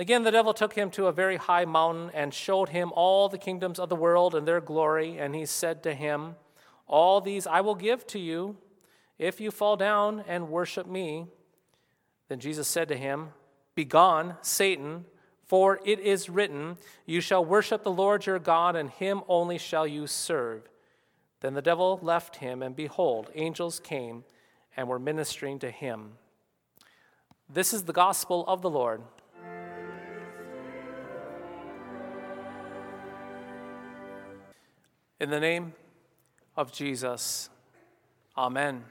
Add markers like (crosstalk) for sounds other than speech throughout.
Again, the devil took him to a very high mountain and showed him all the kingdoms of the world and their glory. And he said to him, All these I will give to you if you fall down and worship me. Then Jesus said to him, Begone, Satan, for it is written, You shall worship the Lord your God, and him only shall you serve. Then the devil left him, and behold, angels came and were ministering to him. This is the gospel of the Lord. In the name of Jesus, Amen.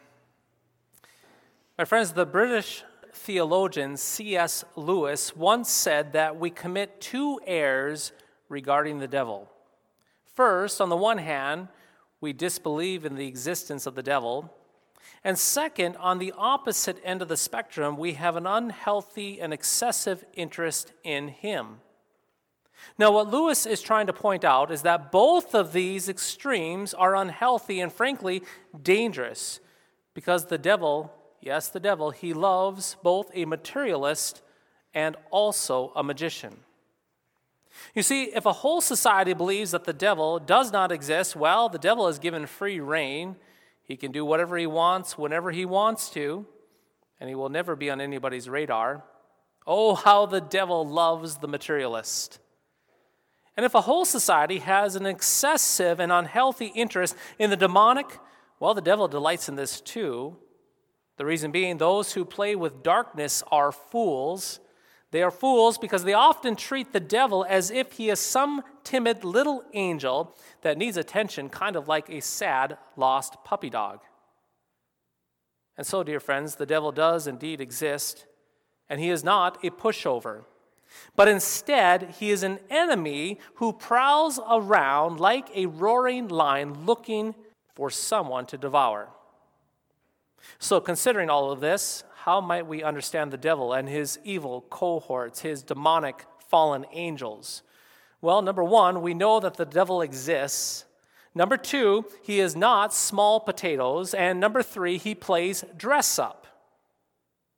My friends, the British theologian C.S. Lewis once said that we commit two errors regarding the devil. First, on the one hand, we disbelieve in the existence of the devil. And second, on the opposite end of the spectrum, we have an unhealthy and excessive interest in him. Now, what Lewis is trying to point out is that both of these extremes are unhealthy and, frankly, dangerous because the devil, yes, the devil, he loves both a materialist and also a magician. You see, if a whole society believes that the devil does not exist, well, the devil is given free reign. He can do whatever he wants whenever he wants to, and he will never be on anybody's radar. Oh, how the devil loves the materialist. And if a whole society has an excessive and unhealthy interest in the demonic, well, the devil delights in this too. The reason being, those who play with darkness are fools. They are fools because they often treat the devil as if he is some timid little angel that needs attention, kind of like a sad, lost puppy dog. And so, dear friends, the devil does indeed exist, and he is not a pushover. But instead, he is an enemy who prowls around like a roaring lion looking for someone to devour. So, considering all of this, how might we understand the devil and his evil cohorts, his demonic fallen angels? Well, number one, we know that the devil exists. Number two, he is not small potatoes. And number three, he plays dress up.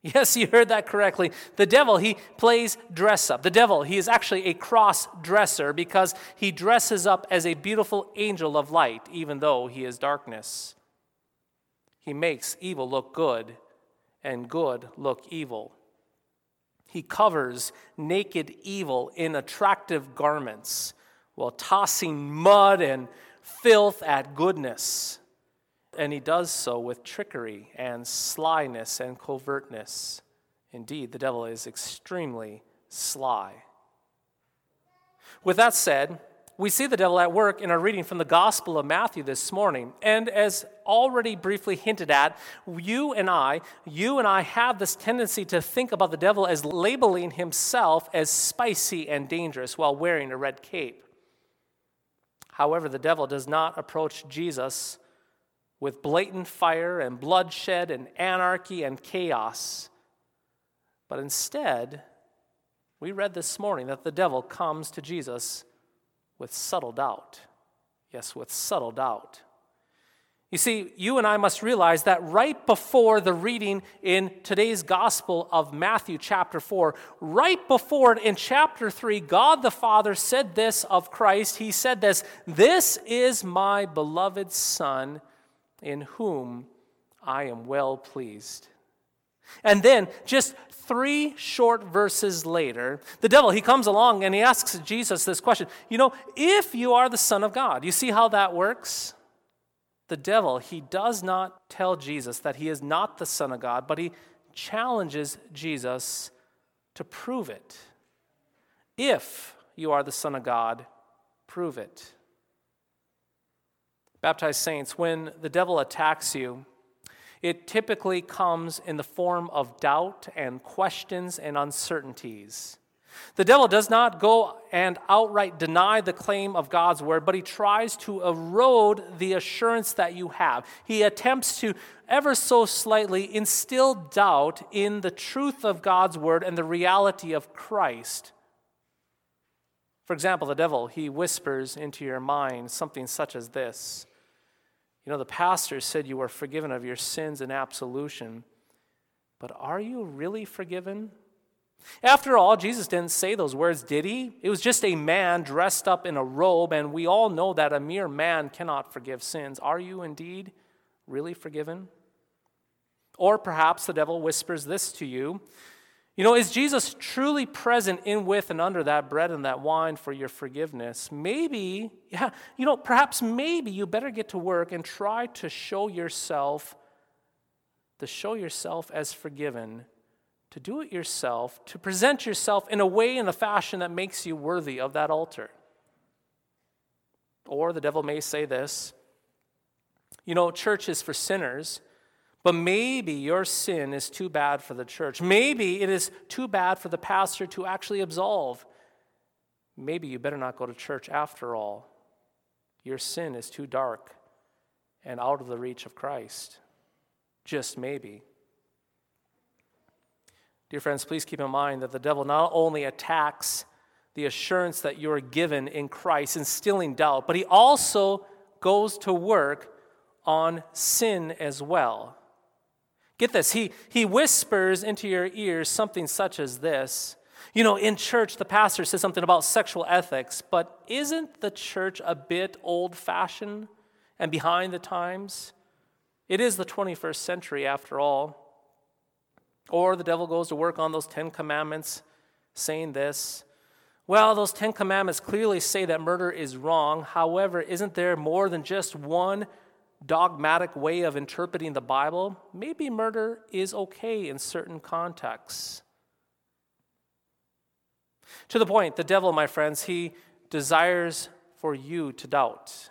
Yes, you heard that correctly. The devil, he plays dress up. The devil, he is actually a cross dresser because he dresses up as a beautiful angel of light, even though he is darkness. He makes evil look good and good look evil. He covers naked evil in attractive garments while tossing mud and filth at goodness and he does so with trickery and slyness and covertness. Indeed, the devil is extremely sly. With that said, we see the devil at work in our reading from the Gospel of Matthew this morning. And as already briefly hinted at, you and I, you and I have this tendency to think about the devil as labeling himself as spicy and dangerous while wearing a red cape. However, the devil does not approach Jesus with blatant fire and bloodshed and anarchy and chaos. But instead, we read this morning that the devil comes to Jesus with subtle doubt. Yes, with subtle doubt. You see, you and I must realize that right before the reading in today's Gospel of Matthew, chapter 4, right before it in chapter 3, God the Father said this of Christ. He said this This is my beloved Son, in whom I am well pleased. And then, just three short verses later, the devil, he comes along and he asks Jesus this question You know, if you are the Son of God, you see how that works? the devil, he does not tell Jesus that he is not the Son of God, but he challenges Jesus to prove it. If you are the Son of God, prove it. Baptized saints, when the devil attacks you, it typically comes in the form of doubt and questions and uncertainties. The devil does not go and outright deny the claim of God's word, but he tries to erode the assurance that you have. He attempts to ever so slightly instill doubt in the truth of God's word and the reality of Christ. For example, the devil, he whispers into your mind something such as this You know, the pastor said you were forgiven of your sins and absolution, but are you really forgiven? After all, Jesus didn't say those words, did he? It was just a man dressed up in a robe, and we all know that a mere man cannot forgive sins. Are you indeed really forgiven? Or perhaps the devil whispers this to you You know, is Jesus truly present in, with, and under that bread and that wine for your forgiveness? Maybe, (laughs) yeah, you know, perhaps maybe you better get to work and try to show yourself, to show yourself as forgiven to do it yourself, to present yourself in a way, in a fashion that makes you worthy of that altar. Or the devil may say this you know, church is for sinners, but maybe your sin is too bad for the church. Maybe it is too bad for the pastor to actually absolve. Maybe you better not go to church after all. Your sin is too dark and out of the reach of Christ. Just maybe. Dear friends, please keep in mind that the devil not only attacks the assurance that you are given in Christ, instilling doubt, but he also goes to work on sin as well. Get this, he, he whispers into your ears something such as this. You know, in church, the pastor says something about sexual ethics, but isn't the church a bit old fashioned and behind the times? It is the 21st century, after all. Or the devil goes to work on those Ten Commandments, saying this Well, those Ten Commandments clearly say that murder is wrong. However, isn't there more than just one dogmatic way of interpreting the Bible? Maybe murder is okay in certain contexts. To the point, the devil, my friends, he desires for you to doubt.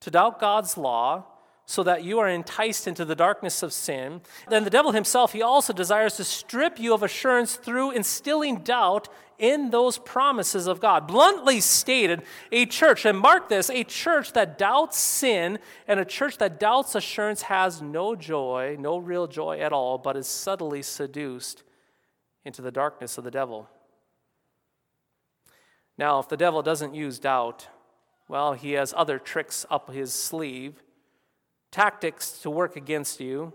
To doubt God's law so that you are enticed into the darkness of sin. Then the devil himself, he also desires to strip you of assurance through instilling doubt in those promises of God. Bluntly stated, a church, and mark this, a church that doubts sin and a church that doubts assurance has no joy, no real joy at all, but is subtly seduced into the darkness of the devil. Now, if the devil doesn't use doubt, well, he has other tricks up his sleeve tactics to work against you,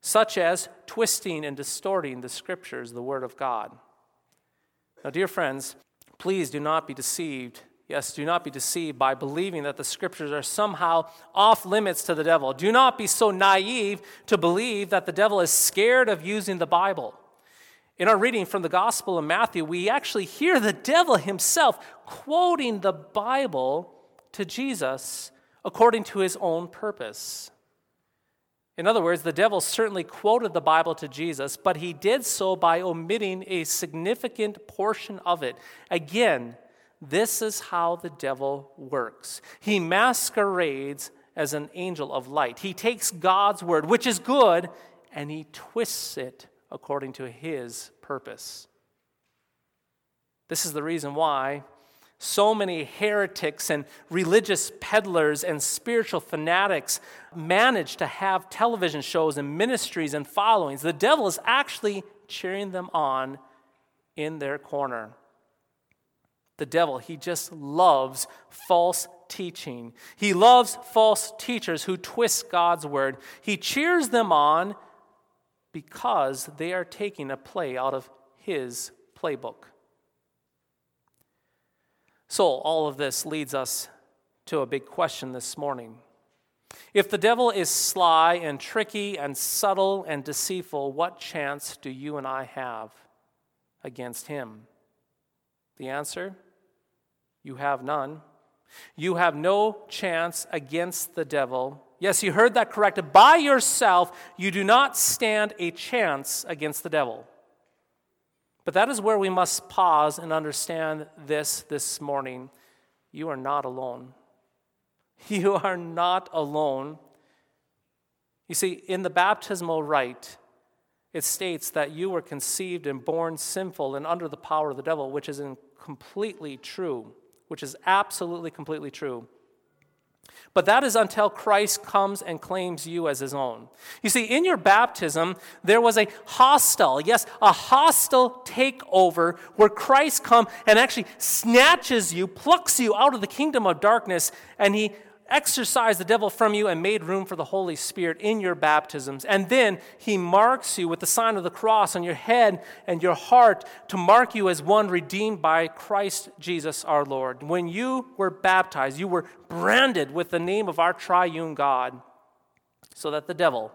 such as twisting and distorting the scriptures, the Word of God. Now, dear friends, please do not be deceived. Yes, do not be deceived by believing that the scriptures are somehow off limits to the devil. Do not be so naive to believe that the devil is scared of using the Bible. In our reading from the Gospel of Matthew, we actually hear the devil himself quoting the Bible to Jesus according to his own purpose. In other words, the devil certainly quoted the Bible to Jesus, but he did so by omitting a significant portion of it. Again, this is how the devil works. He masquerades as an angel of light. He takes God's word, which is good, and he twists it according to his purpose. This is the reason why So many heretics and religious peddlers and spiritual fanatics manage to have television shows and ministries and followings. The devil is actually cheering them on in their corner. The devil, he just loves false teaching. He loves false teachers who twist God's word. He cheers them on because they are taking a play out of his playbook. So, all of this leads us to a big question this morning. If the devil is sly and tricky and subtle and deceitful, what chance do you and I have against him? The answer you have none. You have no chance against the devil. Yes, you heard that corrected. By yourself, you do not stand a chance against the devil. But that is where we must pause and understand this this morning. You are not alone. (laughs) You are not alone. You see, in the baptismal rite, it states that you were conceived and born sinful and under the power of the devil, which is completely true, which is absolutely completely true. But that is until Christ comes and claims you as his own. You see, in your baptism, there was a hostile, yes, a hostile takeover where Christ comes and actually snatches you, plucks you out of the kingdom of darkness, and he exorcised the devil from you and made room for the Holy Spirit in your baptisms. And then he marks you with the sign of the cross on your head and your heart to mark you as one redeemed by Christ Jesus our Lord. When you were baptized, you were branded with the name of our triune God so that the devil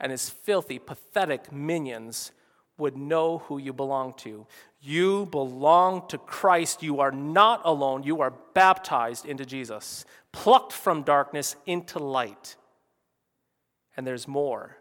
and his filthy, pathetic minions would know who you belong to. You belong to Christ. You are not alone. You are baptized into Jesus plucked from darkness into light. And there's more.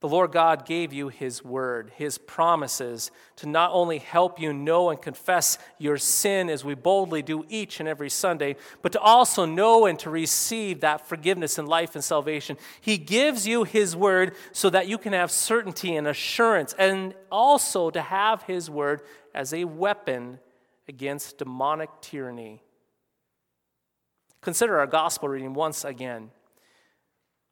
The Lord God gave you His word, His promises to not only help you know and confess your sin as we boldly do each and every Sunday, but to also know and to receive that forgiveness and life and salvation. He gives you His word so that you can have certainty and assurance, and also to have His word as a weapon against demonic tyranny Consider our gospel reading once again.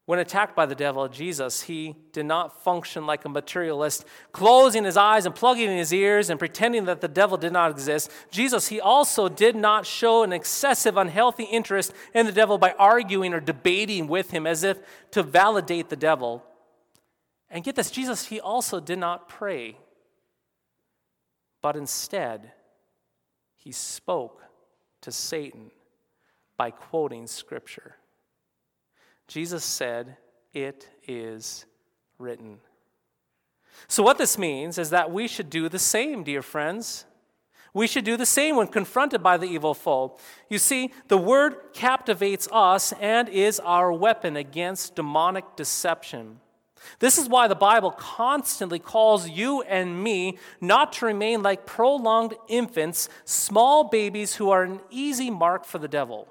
When attacked by the devil, Jesus, he did not function like a materialist, closing his eyes and plugging in his ears and pretending that the devil did not exist. Jesus, he also did not show an excessive, unhealthy interest in the devil by arguing or debating with him as if to validate the devil. And get this, Jesus, he also did not pray, but instead, he spoke to Satan by quoting Scripture. Jesus said, It is written. So, what this means is that we should do the same, dear friends. We should do the same when confronted by the evil foe. You see, the word captivates us and is our weapon against demonic deception. This is why the Bible constantly calls you and me not to remain like prolonged infants, small babies who are an easy mark for the devil.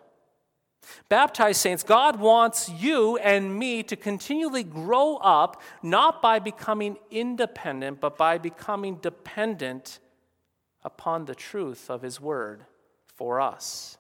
Baptized saints, God wants you and me to continually grow up, not by becoming independent, but by becoming dependent upon the truth of His Word for us.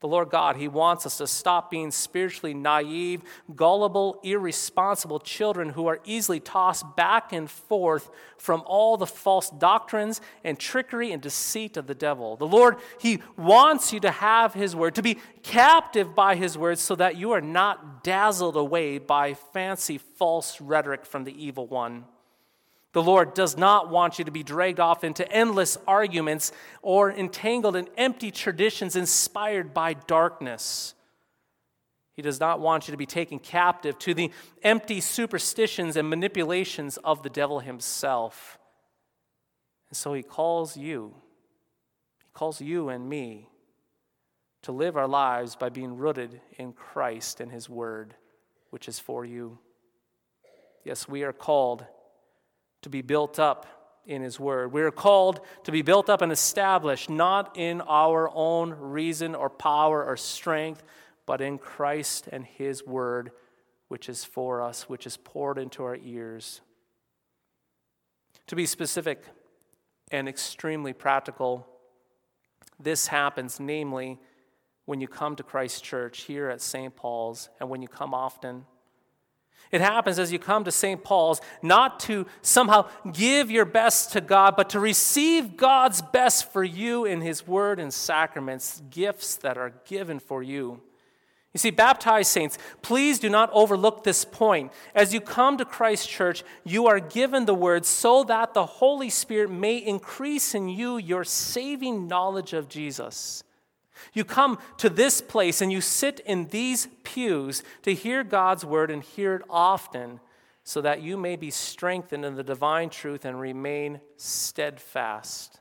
The Lord God, He wants us to stop being spiritually naive, gullible, irresponsible children who are easily tossed back and forth from all the false doctrines and trickery and deceit of the devil. The Lord, He wants you to have His word, to be captive by His word, so that you are not dazzled away by fancy false rhetoric from the evil one. The Lord does not want you to be dragged off into endless arguments or entangled in empty traditions inspired by darkness. He does not want you to be taken captive to the empty superstitions and manipulations of the devil himself. And so he calls you, he calls you and me to live our lives by being rooted in Christ and his word, which is for you. Yes, we are called to be built up in His Word. We are called to be built up and established not in our own reason or power or strength, but in Christ and His Word, which is for us, which is poured into our ears. To be specific and extremely practical, this happens, namely, when you come to Christ Church here at St. Paul's and when you come often. It happens as you come to St. Paul's not to somehow give your best to God, but to receive God's best for you in His Word and sacraments, gifts that are given for you. You see, baptized saints, please do not overlook this point. As you come to Christ Church, you are given the Word so that the Holy Spirit may increase in you your saving knowledge of Jesus. You come to this place and you sit in these pews to hear God's word and hear it often so that you may be strengthened in the divine truth and remain steadfast.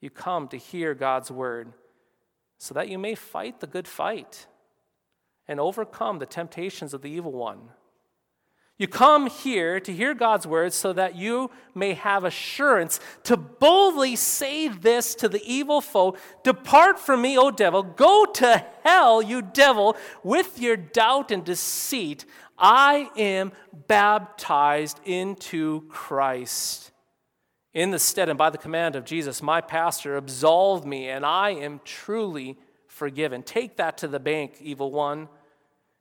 You come to hear God's word so that you may fight the good fight and overcome the temptations of the evil one. You come here to hear God's word so that you may have assurance to boldly say this to the evil foe Depart from me, O devil. Go to hell, you devil, with your doubt and deceit. I am baptized into Christ. In the stead and by the command of Jesus, my pastor absolved me, and I am truly forgiven. Take that to the bank, evil one.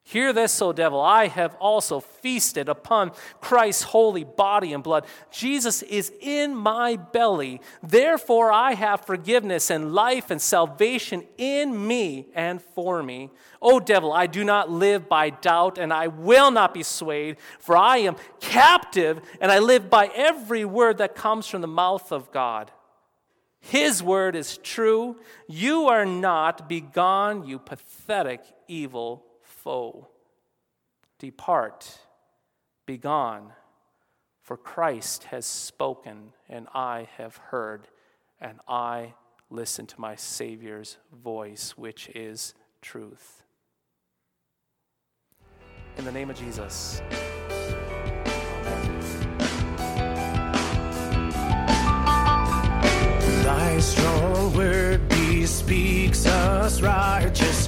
Hear this, O devil. I have also feasted upon Christ's holy body and blood. Jesus is in my belly. Therefore, I have forgiveness and life and salvation in me and for me. O devil, I do not live by doubt and I will not be swayed, for I am captive and I live by every word that comes from the mouth of God. His word is true. You are not. Begone, you pathetic evil foe. Depart, begone, for Christ has spoken, and I have heard, and I listen to my Savior's voice, which is truth. In the name of Jesus. Thy strong word bespeaks us righteous,